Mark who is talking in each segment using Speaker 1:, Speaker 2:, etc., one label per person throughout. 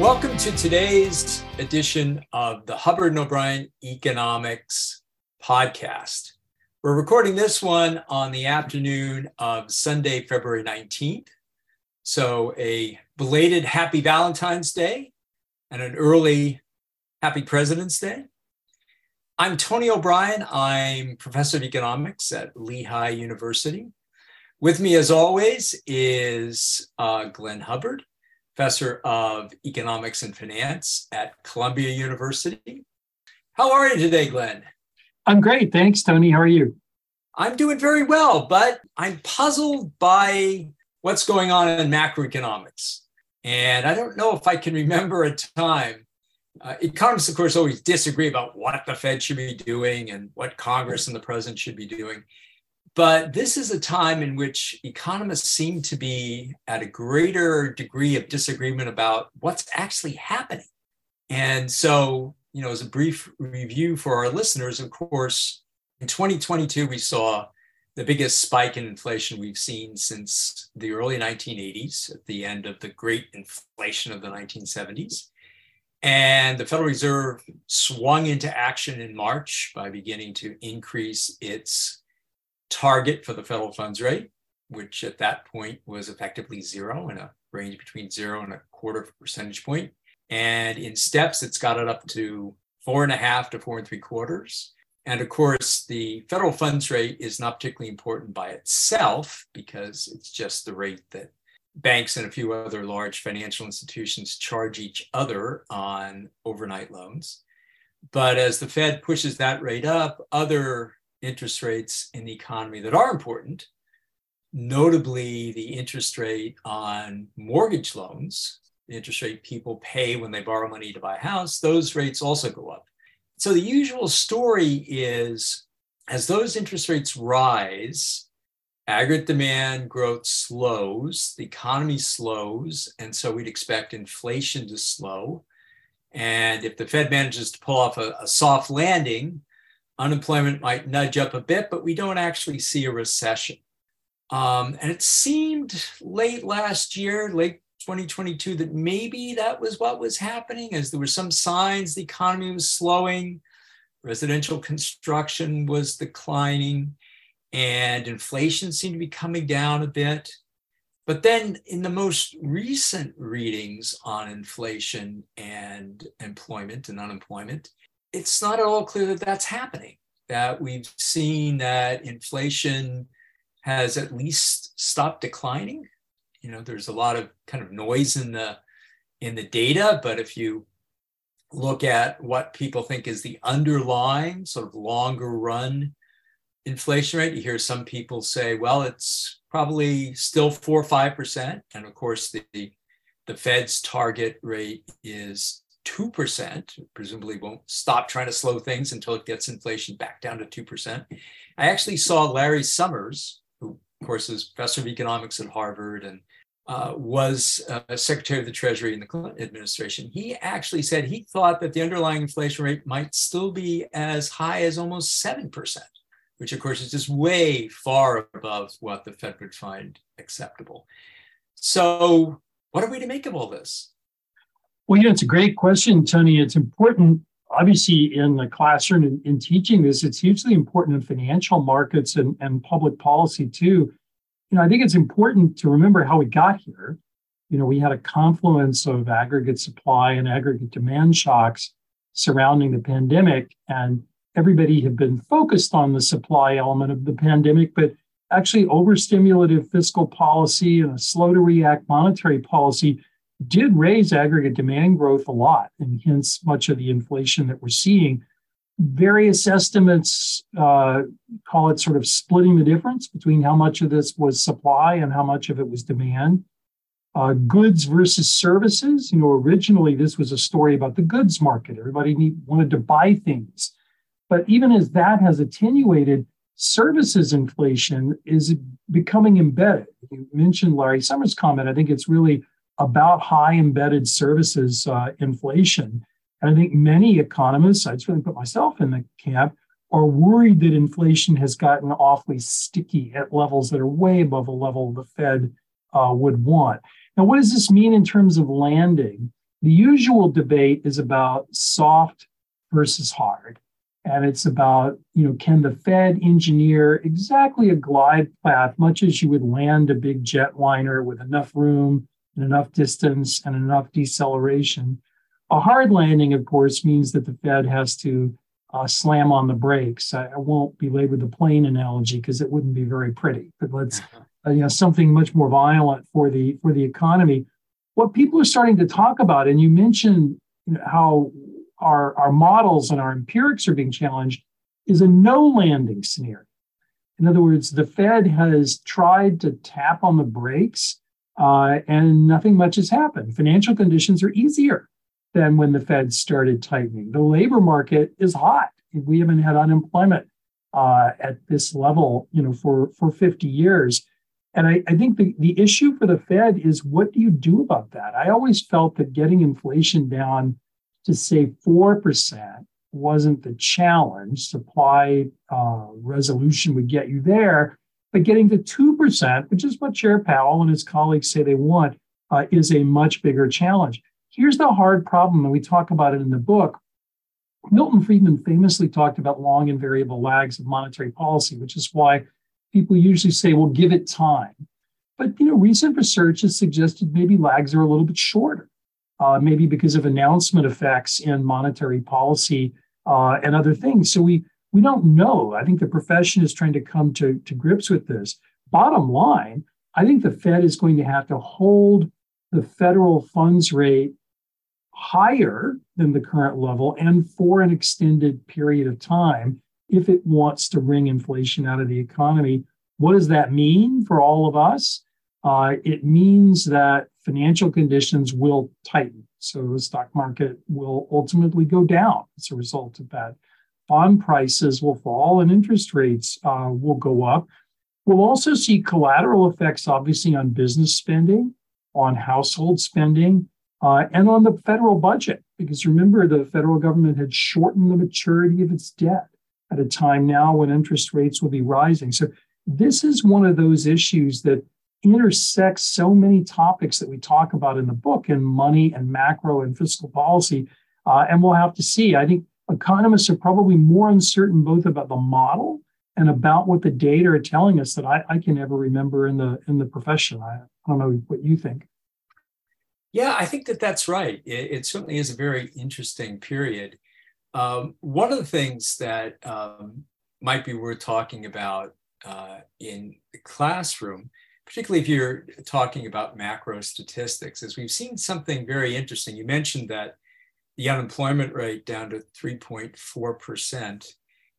Speaker 1: Welcome to today's edition of the Hubbard and O'Brien Economics Podcast. We're recording this one on the afternoon of Sunday, February 19th. So, a belated happy Valentine's Day and an early happy President's Day. I'm Tony O'Brien. I'm professor of economics at Lehigh University. With me, as always, is uh, Glenn Hubbard professor of economics and finance at Columbia University. How are you today, Glenn?
Speaker 2: I'm great. Thanks, Tony. How are you?
Speaker 1: I'm doing very well, but I'm puzzled by what's going on in macroeconomics. And I don't know if I can remember a time. Uh, economists, of course, always disagree about what the Fed should be doing and what Congress and the president should be doing. But this is a time in which economists seem to be at a greater degree of disagreement about what's actually happening. And so, you know, as a brief review for our listeners, of course, in 2022, we saw the biggest spike in inflation we've seen since the early 1980s, at the end of the great inflation of the 1970s. And the Federal Reserve swung into action in March by beginning to increase its target for the federal funds rate, which at that point was effectively zero in a range between zero and a quarter percentage point. And in steps, it's got it up to four and a half to four and three quarters. And of course, the federal funds rate is not particularly important by itself because it's just the rate that banks and a few other large financial institutions charge each other on overnight loans. But as the Fed pushes that rate up, other interest rates in the economy that are important, notably the interest rate on mortgage loans, the interest rate people pay when they borrow money to buy a house, those rates also go up. So the usual story is as those interest rates rise, aggregate demand growth slows, the economy slows, and so we'd expect inflation to slow. And if the Fed manages to pull off a, a soft landing, unemployment might nudge up a bit, but we don't actually see a recession. Um, and it seemed late last year, late 2022, that maybe that was what was happening, as there were some signs the economy was slowing, residential construction was declining, and inflation seemed to be coming down a bit. But then, in the most recent readings on inflation and employment and unemployment, it's not at all clear that that's happening. That we've seen that inflation has at least stopped declining. You know, there's a lot of kind of noise in the in the data, but if you look at what people think is the underlying sort of longer run inflation rate, you hear some people say, well, it's probably still four or five percent, and of course the the Fed's target rate is 2%, presumably won't stop trying to slow things until it gets inflation back down to 2%. I actually saw Larry Summers, who, of course, is professor of economics at Harvard and uh, was uh, Secretary of the Treasury in the Clinton administration. He actually said he thought that the underlying inflation rate might still be as high as almost 7%, which, of course, is just way far above what the Fed would find acceptable. So, what are we to make of all this?
Speaker 2: Well, yeah, it's a great question, Tony. It's important, obviously, in the classroom and in, in teaching this. It's hugely important in financial markets and, and public policy too. You know, I think it's important to remember how we got here. You know, we had a confluence of aggregate supply and aggregate demand shocks surrounding the pandemic, and everybody had been focused on the supply element of the pandemic, but actually overstimulative fiscal policy and a slow to react monetary policy did raise aggregate demand growth a lot, and hence much of the inflation that we're seeing. Various estimates uh, call it sort of splitting the difference between how much of this was supply and how much of it was demand. Uh, goods versus services. You know, originally this was a story about the goods market. Everybody need, wanted to buy things. But even as that has attenuated, services inflation is becoming embedded. You mentioned Larry Summers' comment. I think it's really about high embedded services uh, inflation. And I think many economists, I'd certainly put myself in the camp, are worried that inflation has gotten awfully sticky at levels that are way above the level the Fed uh, would want. Now, what does this mean in terms of landing? the usual debate is about soft versus hard. And it's about, you know, can the Fed engineer exactly a glide path, much as you would land a big jetliner with enough room and enough distance and enough deceleration? A hard landing, of course, means that the Fed has to uh, slam on the brakes. I, I, won't belabor the plane analogy because it wouldn't be very pretty. But let's, uh-huh. uh, you know, something much more violent for the for the economy. What people are starting to talk about, and you mentioned you know, how our our models and our empirics are being challenged, is a no landing scenario. In other words, the Fed has tried to tap on the brakes, uh, and nothing much has happened. Financial conditions are easier than when the Fed started tightening. The labor market is hot. We haven't had unemployment uh, at this level, you know, for for 50 years. And I, I think the, the issue for the Fed is what do you do about that? I always felt that getting inflation down to say 4% wasn't the challenge. Supply uh, resolution would get you there. But getting to 2%, which is what Chair Powell and his colleagues say they want, uh, is a much bigger challenge. Here's the hard problem, and we talk about it in the book. Milton Friedman famously talked about long and variable lags of monetary policy, which is why people usually say, well, give it time. But you know, recent research has suggested maybe lags are a little bit shorter, uh, maybe because of announcement effects in monetary policy uh, and other things. So we we don't know. I think the profession is trying to come to, to grips with this. Bottom line, I think the Fed is going to have to hold the federal funds rate higher than the current level and for an extended period of time if it wants to wring inflation out of the economy. What does that mean for all of us? Uh, it means that financial conditions will tighten. So the stock market will ultimately go down as a result of that. Bond prices will fall and interest rates uh, will go up. We'll also see collateral effects, obviously, on business spending, on household spending, uh, and on the federal budget, because remember, the federal government had shortened the maturity of its debt at a time now when interest rates will be rising. So, this is one of those issues that intersects so many topics that we talk about in the book and money and macro and fiscal policy. Uh, and we'll have to see. I think economists are probably more uncertain both about the model and about what the data are telling us that I, I can never remember in the in the profession. I, I don't know what you think.
Speaker 1: Yeah, I think that that's right. It, it certainly is a very interesting period. Um, one of the things that um, might be worth talking about uh, in the classroom, particularly if you're talking about macro statistics, is we've seen something very interesting. You mentioned that the unemployment rate down to 3.4%,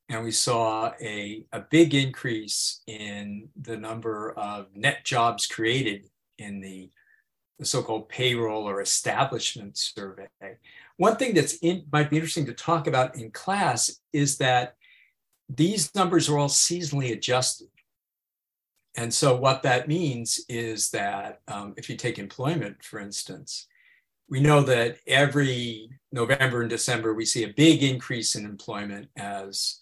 Speaker 1: and we saw a, a big increase in the number of net jobs created in the the so-called payroll or establishment survey. One thing that's in, might be interesting to talk about in class is that these numbers are all seasonally adjusted. And so what that means is that um, if you take employment, for instance, we know that every November and December, we see a big increase in employment as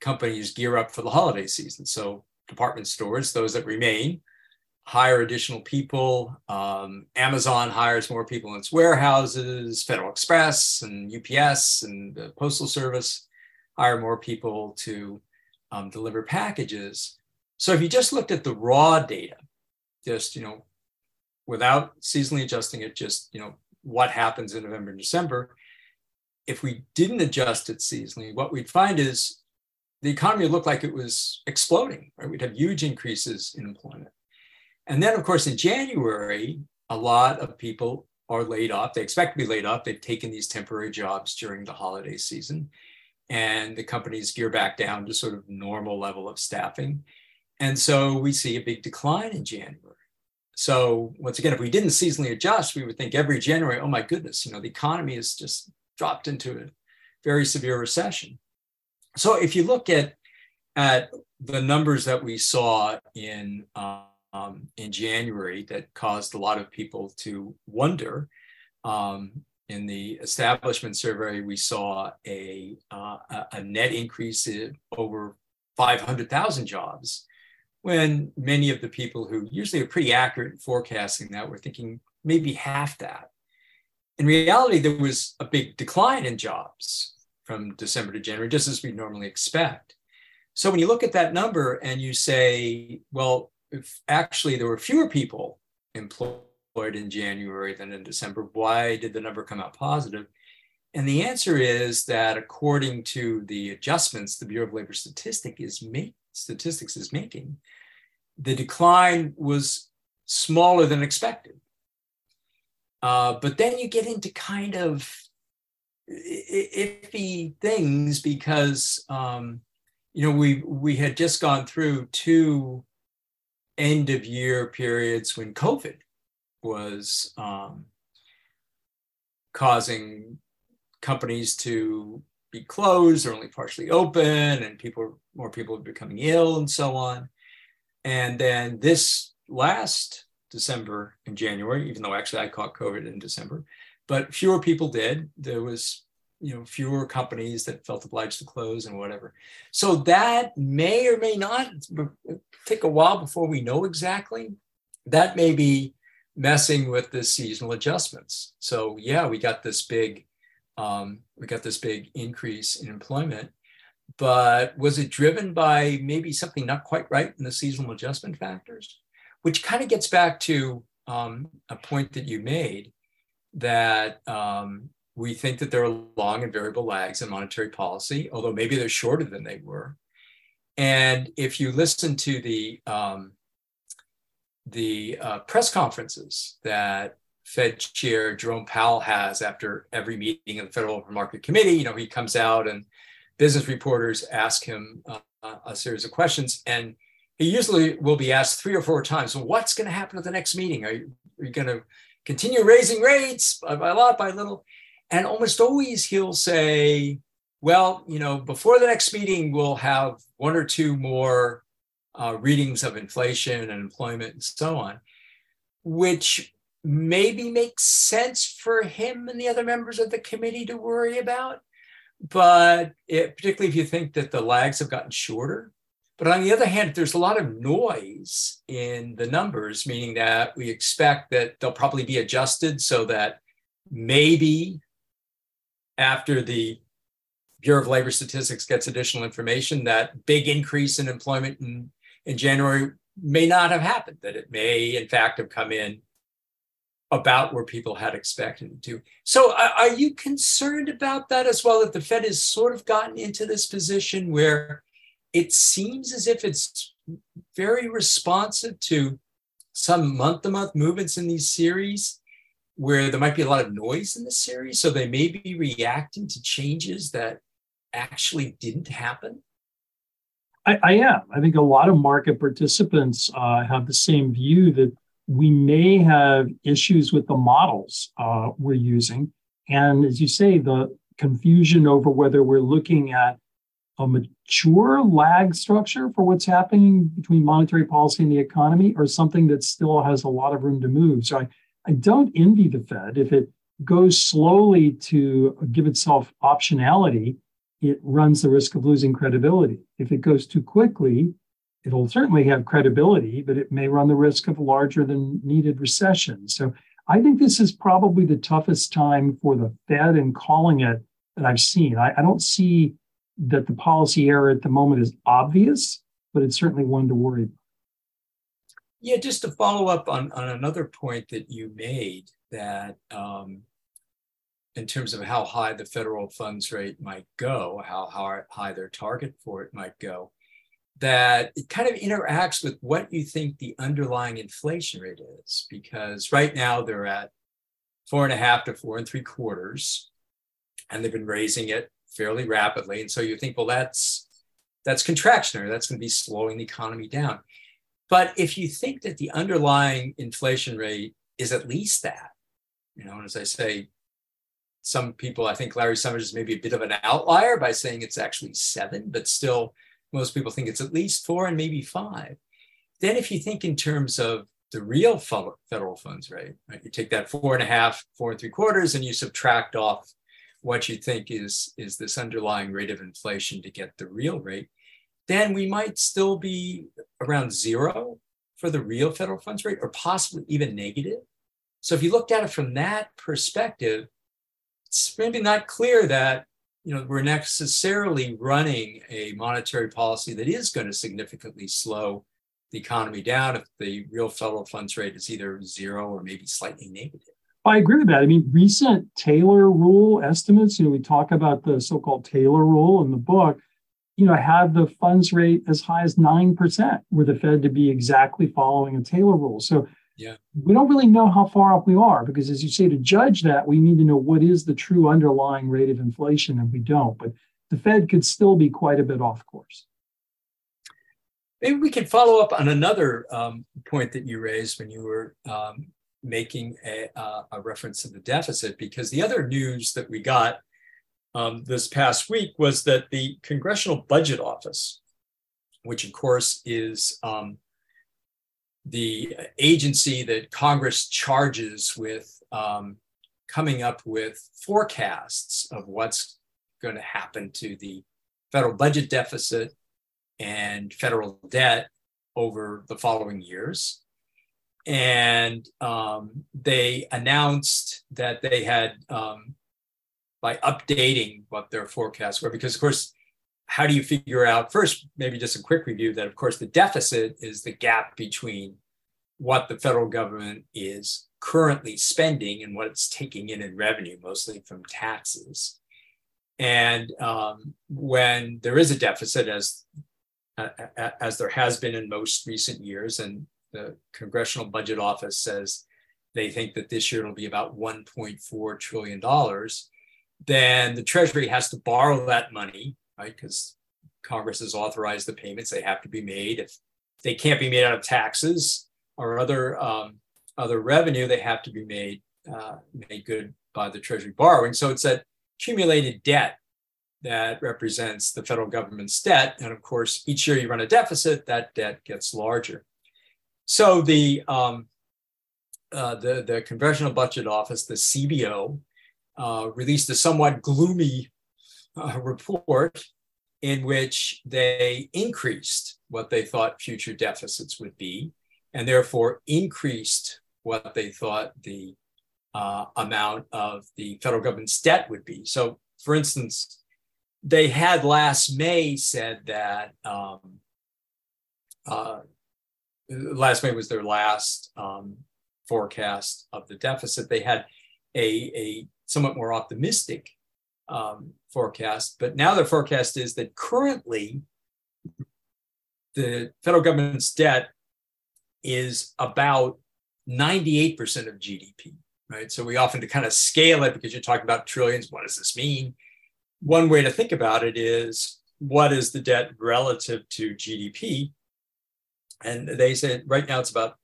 Speaker 1: companies gear up for the holiday season. So department stores, those that remain, hire additional people. Um, Amazon hires more people in its warehouses, Federal Express and UPS and the Postal Service hire more people to um, deliver packages. So if you just looked at the raw data, just, you know, without seasonally adjusting it, just, you know, what happens in November and December, if we didn't adjust it seasonally, what we'd find is the economy would look like it was exploding, right? We'd have huge increases in employment. And then, of course, in January, a lot of people are laid off. They expect to be laid off. They've taken these temporary jobs during the holiday season, and the companies gear back down to sort of normal level of staffing. And so we see a big decline in January. So once again, if we didn't seasonally adjust, we would think every January, oh my goodness, you know, the economy has just dropped into a very severe recession. So if you look at at the numbers that we saw in um, in January that caused a lot of people to wonder. Um, in the establishment survey, we saw a, uh, a net increase of over 500,000 jobs, when many of the people who usually are pretty accurate in forecasting that were thinking maybe half that. in reality, there was a big decline in jobs from December to January, just as we normally expect. So when you look at that number and you say, well, if actually there were fewer people employed in January than in December, why did the number come out positive? And the answer is that according to the adjustments the Bureau of Labor Statistic is make, Statistics is making, the decline was smaller than expected. Uh, but then you get into kind of iffy things because um, you know we we had just gone through two end of year periods when COVID was um, causing companies to be closed or only partially open, and people more people are becoming ill and so on. And then this last December and January, even though actually I caught COVID in December, but fewer people did. There was you know fewer companies that felt obliged to close and whatever so that may or may not take a while before we know exactly that may be messing with the seasonal adjustments so yeah we got this big um, we got this big increase in employment but was it driven by maybe something not quite right in the seasonal adjustment factors which kind of gets back to um, a point that you made that um, we think that there are long and variable lags in monetary policy, although maybe they're shorter than they were. And if you listen to the um, the uh, press conferences that Fed Chair Jerome Powell has after every meeting of the Federal Open Market Committee, you know, he comes out and business reporters ask him uh, a series of questions, and he usually will be asked three or four times, well, what's going to happen at the next meeting? Are you, you going to continue raising rates by, by a lot, by little? And almost always he'll say, well, you know, before the next meeting, we'll have one or two more uh, readings of inflation and employment and so on, which maybe makes sense for him and the other members of the committee to worry about. But it, particularly if you think that the lags have gotten shorter. But on the other hand, there's a lot of noise in the numbers, meaning that we expect that they'll probably be adjusted so that maybe after the Bureau of Labor Statistics gets additional information, that big increase in employment in, in January may not have happened, that it may, in fact, have come in about where people had expected it to. So, are you concerned about that as well? That the Fed has sort of gotten into this position where it seems as if it's very responsive to some month to month movements in these series where there might be a lot of noise in the series. So they may be reacting to changes that actually didn't happen.
Speaker 2: I, I am. I think a lot of market participants uh, have the same view that we may have issues with the models uh, we're using. And as you say, the confusion over whether we're looking at a mature lag structure for what's happening between monetary policy and the economy or something that still has a lot of room to move. So I, I don't envy the Fed. If it goes slowly to give itself optionality, it runs the risk of losing credibility. If it goes too quickly, it'll certainly have credibility, but it may run the risk of a larger than needed recession. So I think this is probably the toughest time for the Fed in calling it that I've seen. I, I don't see that the policy error at the moment is obvious, but it's certainly one to worry about.
Speaker 1: Yeah, just to follow up on, on another point that you made that um, in terms of how high the federal funds rate might go, how, how high their target for it might go, that it kind of interacts with what you think the underlying inflation rate is. Because right now they're at four and a half to four and three quarters, and they've been raising it fairly rapidly. And so you think, well, that's that's contractionary. That's going to be slowing the economy down. But if you think that the underlying inflation rate is at least that, you know, and as I say, some people, I think Larry Summers is maybe a bit of an outlier by saying it's actually seven, but still, most people think it's at least four and maybe five. Then, if you think in terms of the real federal funds rate, right, you take that four and a half, four and three quarters, and you subtract off what you think is, is this underlying rate of inflation to get the real rate, then we might still be around zero for the real federal funds rate or possibly even negative. So if you looked at it from that perspective, it's maybe not clear that you know we're necessarily running a monetary policy that is going to significantly slow the economy down if the real federal funds rate is either zero or maybe slightly negative.
Speaker 2: I agree with that. I mean, recent Taylor rule estimates, you know, we talk about the so called Taylor rule in the book, you know, have the funds rate as high as 9%, were the Fed to be exactly following a Taylor rule. So
Speaker 1: yeah.
Speaker 2: we don't really know how far off we are because, as you say, to judge that, we need to know what is the true underlying rate of inflation, and we don't. But the Fed could still be quite a bit off course.
Speaker 1: Maybe we could follow up on another um, point that you raised when you were um, making a, uh, a, reference to the deficit, because the other news that we got um, this past week was that the Congressional Budget Office, which of course is um, the agency that Congress charges with um, coming up with forecasts of what's going to happen to the federal budget deficit and federal debt over the following years. And um, they announced that they had, um, by updating what their forecasts were, because of course, how do you figure out first, maybe just a quick review that, of course, the deficit is the gap between what the federal government is currently spending and what it's taking in in revenue, mostly from taxes. And um, when there is a deficit, as as there has been in most recent years. And the Congressional Budget Office says they think that this year it'll be about $1.4 trillion. Then the Treasury has to borrow that money, right? Because Congress has authorized the payments, they have to be made. If they can't be made out of taxes or other, um, other revenue, they have to be made, uh, made good by the Treasury borrowing. So it's that accumulated debt that represents the federal government's debt. And of course, each year you run a deficit, that debt gets larger. So the, um, uh, the, the Congressional Budget Office, the CBO, uh, released a somewhat gloomy uh, report in which they increased what they thought future deficits would be, and therefore increased what they thought the uh, amount of the federal government's debt would be. So, for instance, they had last May said that um, uh, last May was their last um, forecast of the deficit. They had a, a somewhat more optimistic um, forecast, but now their forecast is that currently the federal government's debt is about 98% of GDP, right? So we often to kind of scale it because you're talking about trillions. What does this mean? one way to think about it is what is the debt relative to GDP? And they said right now it's about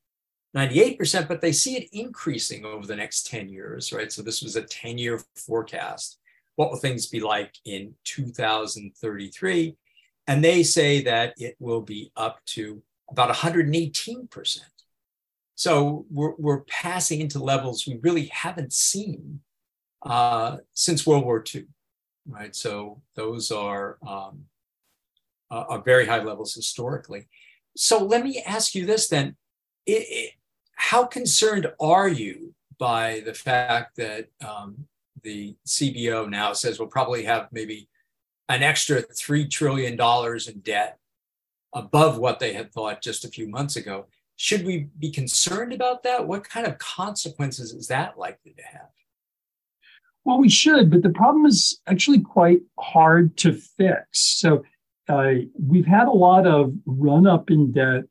Speaker 1: 98%, but they see it increasing over the next 10 years, right? So this was a 10 year forecast. What will things be like in 2033? And they say that it will be up to about 118%. So we're, we're passing into levels we really haven't seen uh, since World War II right? So those are um, uh, very high levels historically. So let me ask you this then: it, it, How concerned are you by the fact that um, the CBO now says we'll probably have maybe an extra three trillion dollars in debt above what they had thought just a few months ago? Should we be concerned about that? What kind of consequences is that likely to have?
Speaker 2: Well, we should, but the problem is actually quite hard to fix. So uh, we've had a lot of run up in debt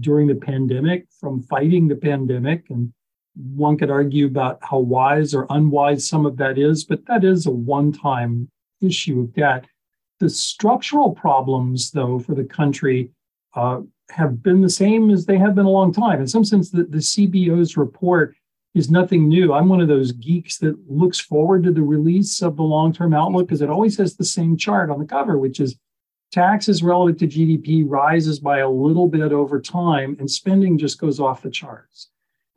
Speaker 2: during the pandemic from fighting the pandemic. And one could argue about how wise or unwise some of that is, but that is a one time issue of debt. The structural problems, though, for the country uh, have been the same as they have been a long time. In some sense, the, the CBO's report is nothing new. I'm one of those geeks that looks forward to the release of the long term outlook because it always has the same chart on the cover, which is taxes relative to GDP rises by a little bit over time and spending just goes off the charts.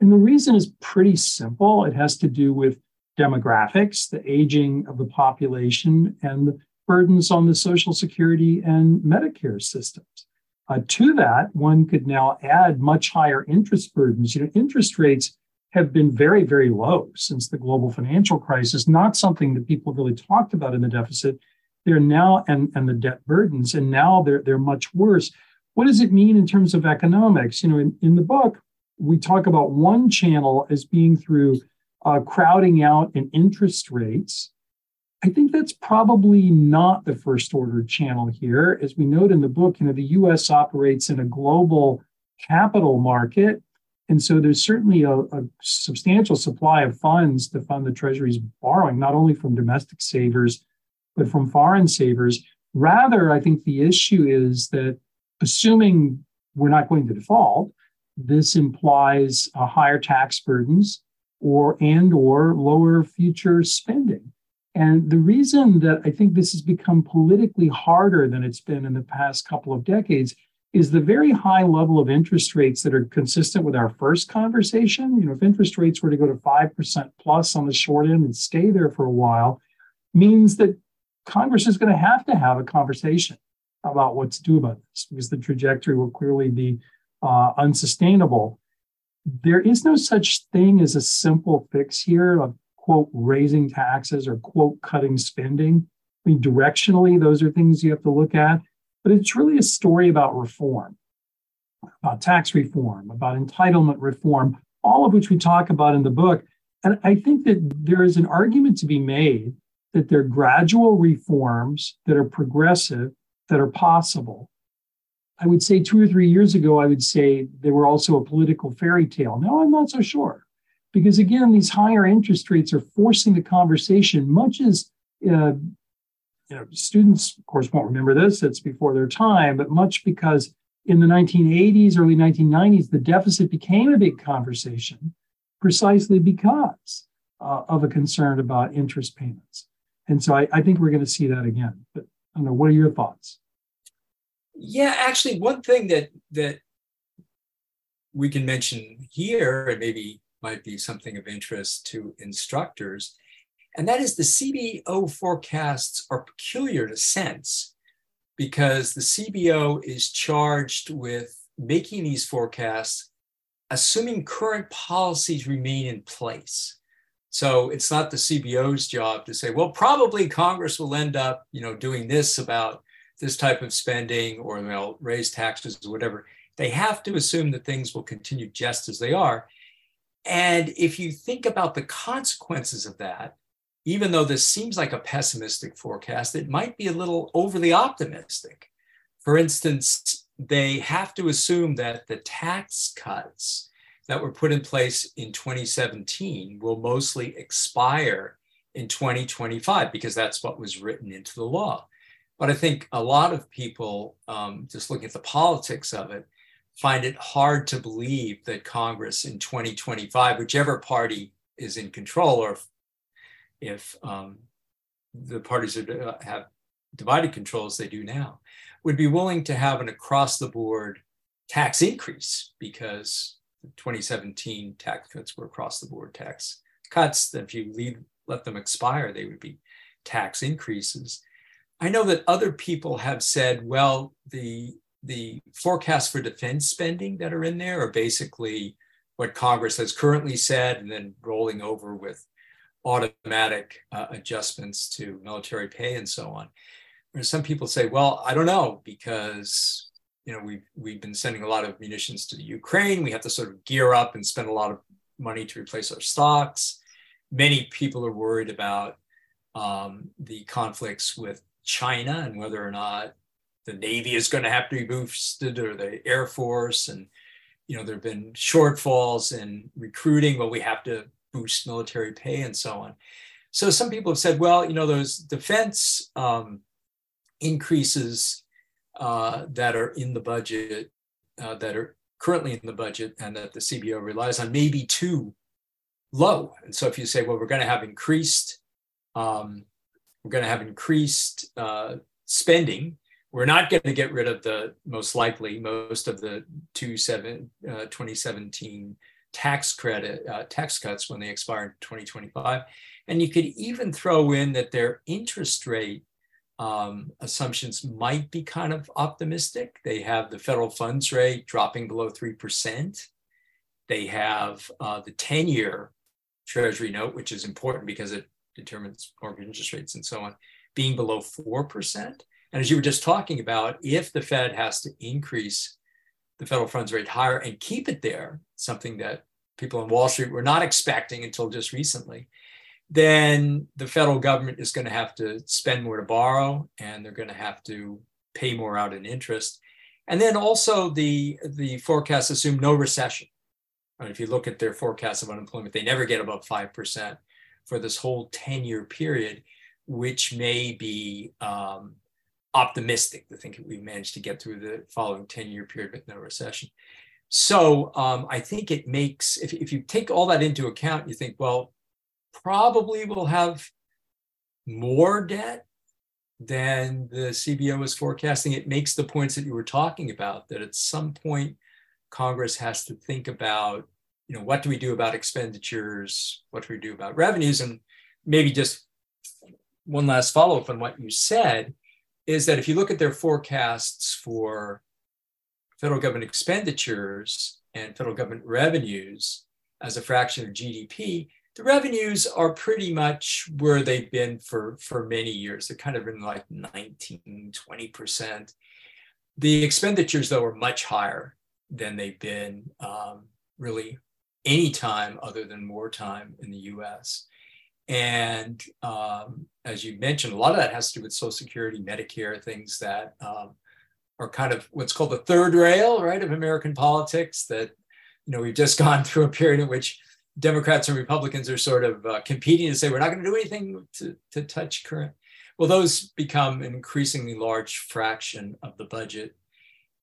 Speaker 2: And the reason is pretty simple it has to do with demographics, the aging of the population, and the burdens on the Social Security and Medicare systems. Uh, to that, one could now add much higher interest burdens. You know, interest rates have been very, very low since the global financial crisis, not something that people really talked about in the deficit. They're now, and, and the debt burdens, and now they're, they're much worse. What does it mean in terms of economics? You know, in, in the book, we talk about one channel as being through uh, crowding out and interest rates. I think that's probably not the first order channel here. As we note in the book, you know, the US operates in a global capital market. And so there's certainly a, a, substantial supply of funds to fund the Treasury's borrowing, not only from domestic savers, but from foreign savers. Rather, I think the issue is that assuming we're not going to default, this implies uh, higher tax burdens or and or lower future spending. And the reason that I think this has become politically harder than it's been in the past couple of decades is the very high level of interest rates that are consistent with our first conversation. You know, if interest rates were to go to 5% plus on the short end and stay there for a while, means that Congress is going to have to have a conversation about what to do about this because the trajectory will clearly be uh, unsustainable. There is no such thing as a simple fix here of quote raising taxes or quote cutting spending. I mean, directionally, those are things you have to look at, but it's really a story about reform, about tax reform, about entitlement reform, all of which we talk about in the book. And I think that there is an argument to be made that there are gradual reforms that are progressive, that are possible, I would say two or three years ago, I would say they were also a political fairy tale. Now I'm not so sure. Because again, these higher interest rates are forcing the conversation, much as uh, you know, students, of course, won't remember this, it's before their time, but much because in the 1980s, early 1990s, the deficit became a big conversation precisely because uh, of a concern about interest payments. And so I, I think we're going to see that again. But I don't know, what are your thoughts?
Speaker 1: Yeah, actually, one thing that that we can mention here, and maybe might be something of interest to instructors, and that is the CBO forecasts are peculiar to sense because the CBO is charged with making these forecasts assuming current policies remain in place. So it's not the CBO's job to say, well, probably Congress will end up, you know, doing this about this type of spending or they'll raise taxes or whatever, they have to assume that things will continue just as they are. And if you think about the consequences of that, even though this seems like a pessimistic forecast, it might be a little overly optimistic. For instance, they have to assume that the tax cuts that were put in place in 2017 will mostly expire in 2025 because that's what was written into the law. But I think a lot of people, um, just looking at the politics of it, find it hard to believe that Congress in 2025, whichever party is in control, or if, if um, the parties are, uh, have divided control as they do now, would be willing to have an across the board tax increase because the 2017 tax cuts were across the board tax cuts. If you leave, let them expire, they would be tax increases. I know that other people have said, well, the the forecasts for defense spending that are in there are basically what Congress has currently said, and then rolling over with automatic uh, adjustments to military pay and so on. Some people say, well, I don't know, because you know we've we've been sending a lot of munitions to the Ukraine. We have to sort of gear up and spend a lot of money to replace our stocks. Many people are worried about um, the conflicts with China and whether or not the Navy is going to have to be boosted or the Air Force. And, you know, there have been shortfalls in recruiting, but we have to boost military pay and so on. So some people have said, well, you know, those defense um, increases uh, that are in the budget, uh, that are currently in the budget and that the CBO relies on may be too low. And so if you say, well, we're going to have increased um, we're going to have increased uh, spending. We're not going to get rid of the most likely most of the two seven, uh, 2017 tax credit uh, tax cuts when they expire in 2025. And you could even throw in that their interest rate um, assumptions might be kind of optimistic. They have the federal funds rate dropping below 3%. They have uh, the 10 year Treasury note, which is important because it determines mortgage interest rates and so on, being below 4%. And as you were just talking about, if the Fed has to increase the federal funds rate higher and keep it there, something that people on Wall Street were not expecting until just recently, then the federal government is going to have to spend more to borrow and they're going to have to pay more out in interest. And then also the, the forecasts assume no recession. And if you look at their forecast of unemployment, they never get above 5% for this whole 10 year period, which may be um, optimistic to think that we managed to get through the following 10 year period with no recession. So um, I think it makes, if, if you take all that into account, you think, well, probably we'll have more debt than the CBO is forecasting. It makes the points that you were talking about that at some point Congress has to think about, you know, what do we do about expenditures? What do we do about revenues? And maybe just one last follow up on what you said is that if you look at their forecasts for federal government expenditures and federal government revenues as a fraction of GDP, the revenues are pretty much where they've been for, for many years. They're kind of in like 19, 20%. The expenditures, though, are much higher than they've been um, really any time other than wartime in the US. And um, as you mentioned, a lot of that has to do with Social Security, Medicare, things that um, are kind of what's called the third rail, right, of American politics. That you know we've just gone through a period in which Democrats and Republicans are sort of uh, competing to say we're not going to do anything to, to touch current. Well, those become an increasingly large fraction of the budget,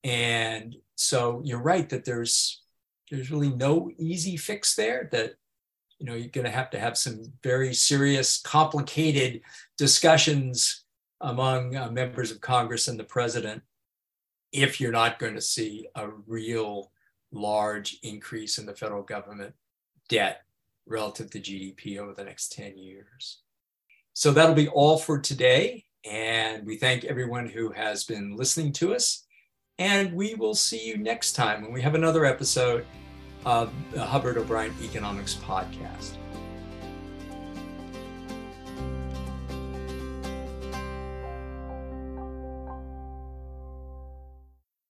Speaker 1: and so you're right that there's there's really no easy fix there. That you know you're going to have to have some very serious, complicated discussions among uh, members of Congress and the president if you're not going to see a real large increase in the federal government debt relative to GDP over the next 10 years. So that'll be all for today. And we thank everyone who has been listening to us. And we will see you next time when we have another episode of the Hubbard O'Brien Economics Podcast.